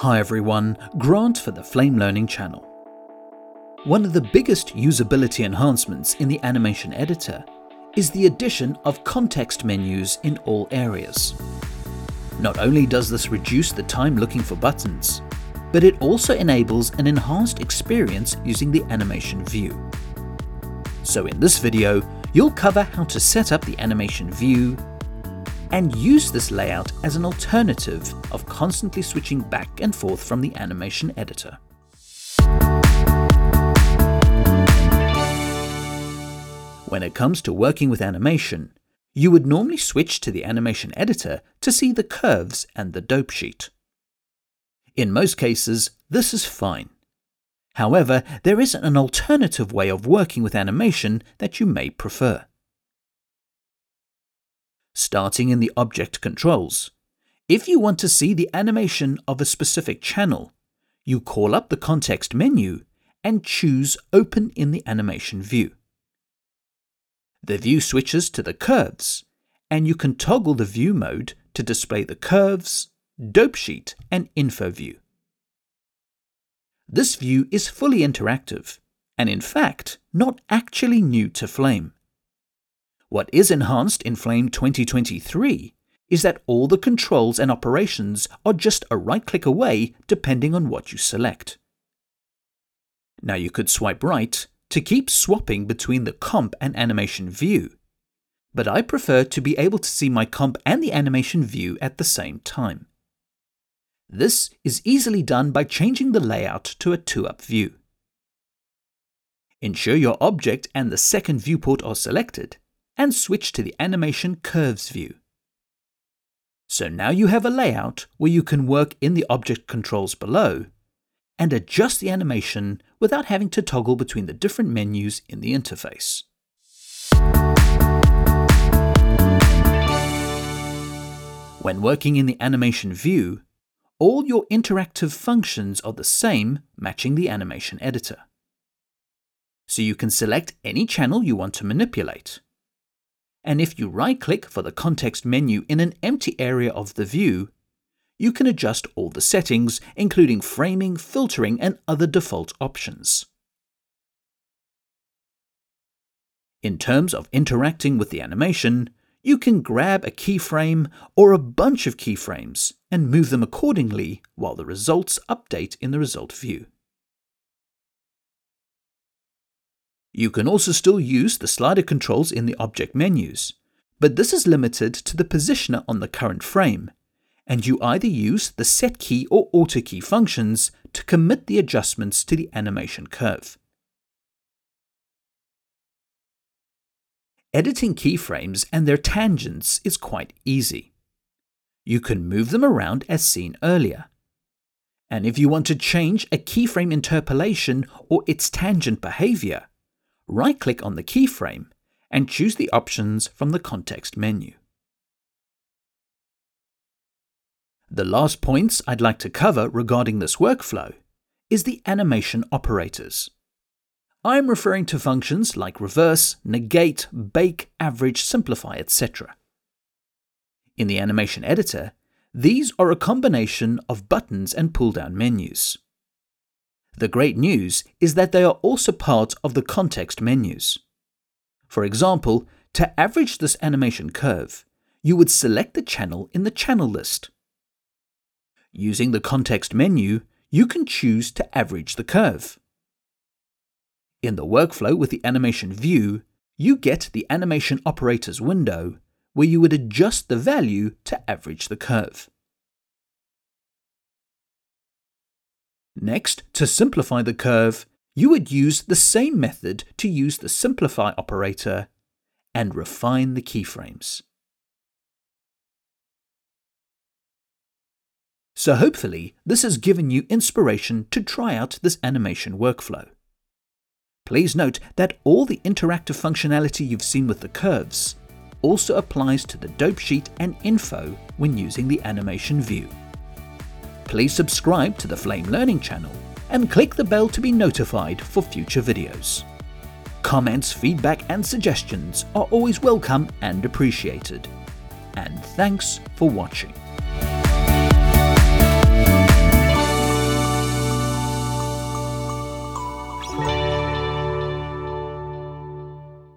Hi everyone, Grant for the Flame Learning channel. One of the biggest usability enhancements in the animation editor is the addition of context menus in all areas. Not only does this reduce the time looking for buttons, but it also enables an enhanced experience using the animation view. So in this video, you'll cover how to set up the animation view and use this layout as an alternative of constantly switching back and forth from the animation editor. When it comes to working with animation, you would normally switch to the animation editor to see the curves and the dope sheet. In most cases, this is fine. However, there is an alternative way of working with animation that you may prefer. Starting in the object controls, if you want to see the animation of a specific channel, you call up the context menu and choose Open in the Animation view. The view switches to the curves, and you can toggle the view mode to display the curves, dope sheet, and info view. This view is fully interactive, and in fact, not actually new to Flame. What is enhanced in Flame 2023 is that all the controls and operations are just a right click away depending on what you select. Now you could swipe right to keep swapping between the comp and animation view, but I prefer to be able to see my comp and the animation view at the same time. This is easily done by changing the layout to a 2-up view. Ensure your object and the second viewport are selected, and switch to the Animation Curves view. So now you have a layout where you can work in the object controls below and adjust the animation without having to toggle between the different menus in the interface. When working in the animation view, all your interactive functions are the same matching the animation editor. So you can select any channel you want to manipulate. And if you right-click for the context menu in an empty area of the view, you can adjust all the settings, including framing, filtering, and other default options. In terms of interacting with the animation, you can grab a keyframe or a bunch of keyframes and move them accordingly while the results update in the result view. You can also still use the slider controls in the object menus, but this is limited to the positioner on the current frame and you either use the set key or auto key functions to commit the adjustments to the animation curve. Editing keyframes and their tangents is quite easy. You can move them around as seen earlier. And if you want to change a keyframe interpolation or its tangent behavior, right-click on the keyframe and choose the options from the context menu. The last points I'd like to cover regarding this workflow is the animation operators. I'm referring to functions like reverse, negate, bake, average, simplify, etc. In the animation editor, these are a combination of buttons and pull-down menus. The great news is that they are also part of the context menus. For example, to average this animation curve, you would select the channel in the channel list. Using the context menu, you can choose to average the curve. In the workflow with the animation view, you get the animation operators window where you would adjust the value to average the curve. Next, to simplify the curve, you would use the same method to use the simplify operator and refine the keyframes. So hopefully this has given you inspiration to try out this animation workflow. Please note that all the interactive functionality you've seen with the curves also applies to the dope sheet and info when using the animation view. Please subscribe to the Flame Learning channel and click the bell to be notified for future videos. Comments, feedback and suggestions are always welcome and appreciated. And thanks for watching.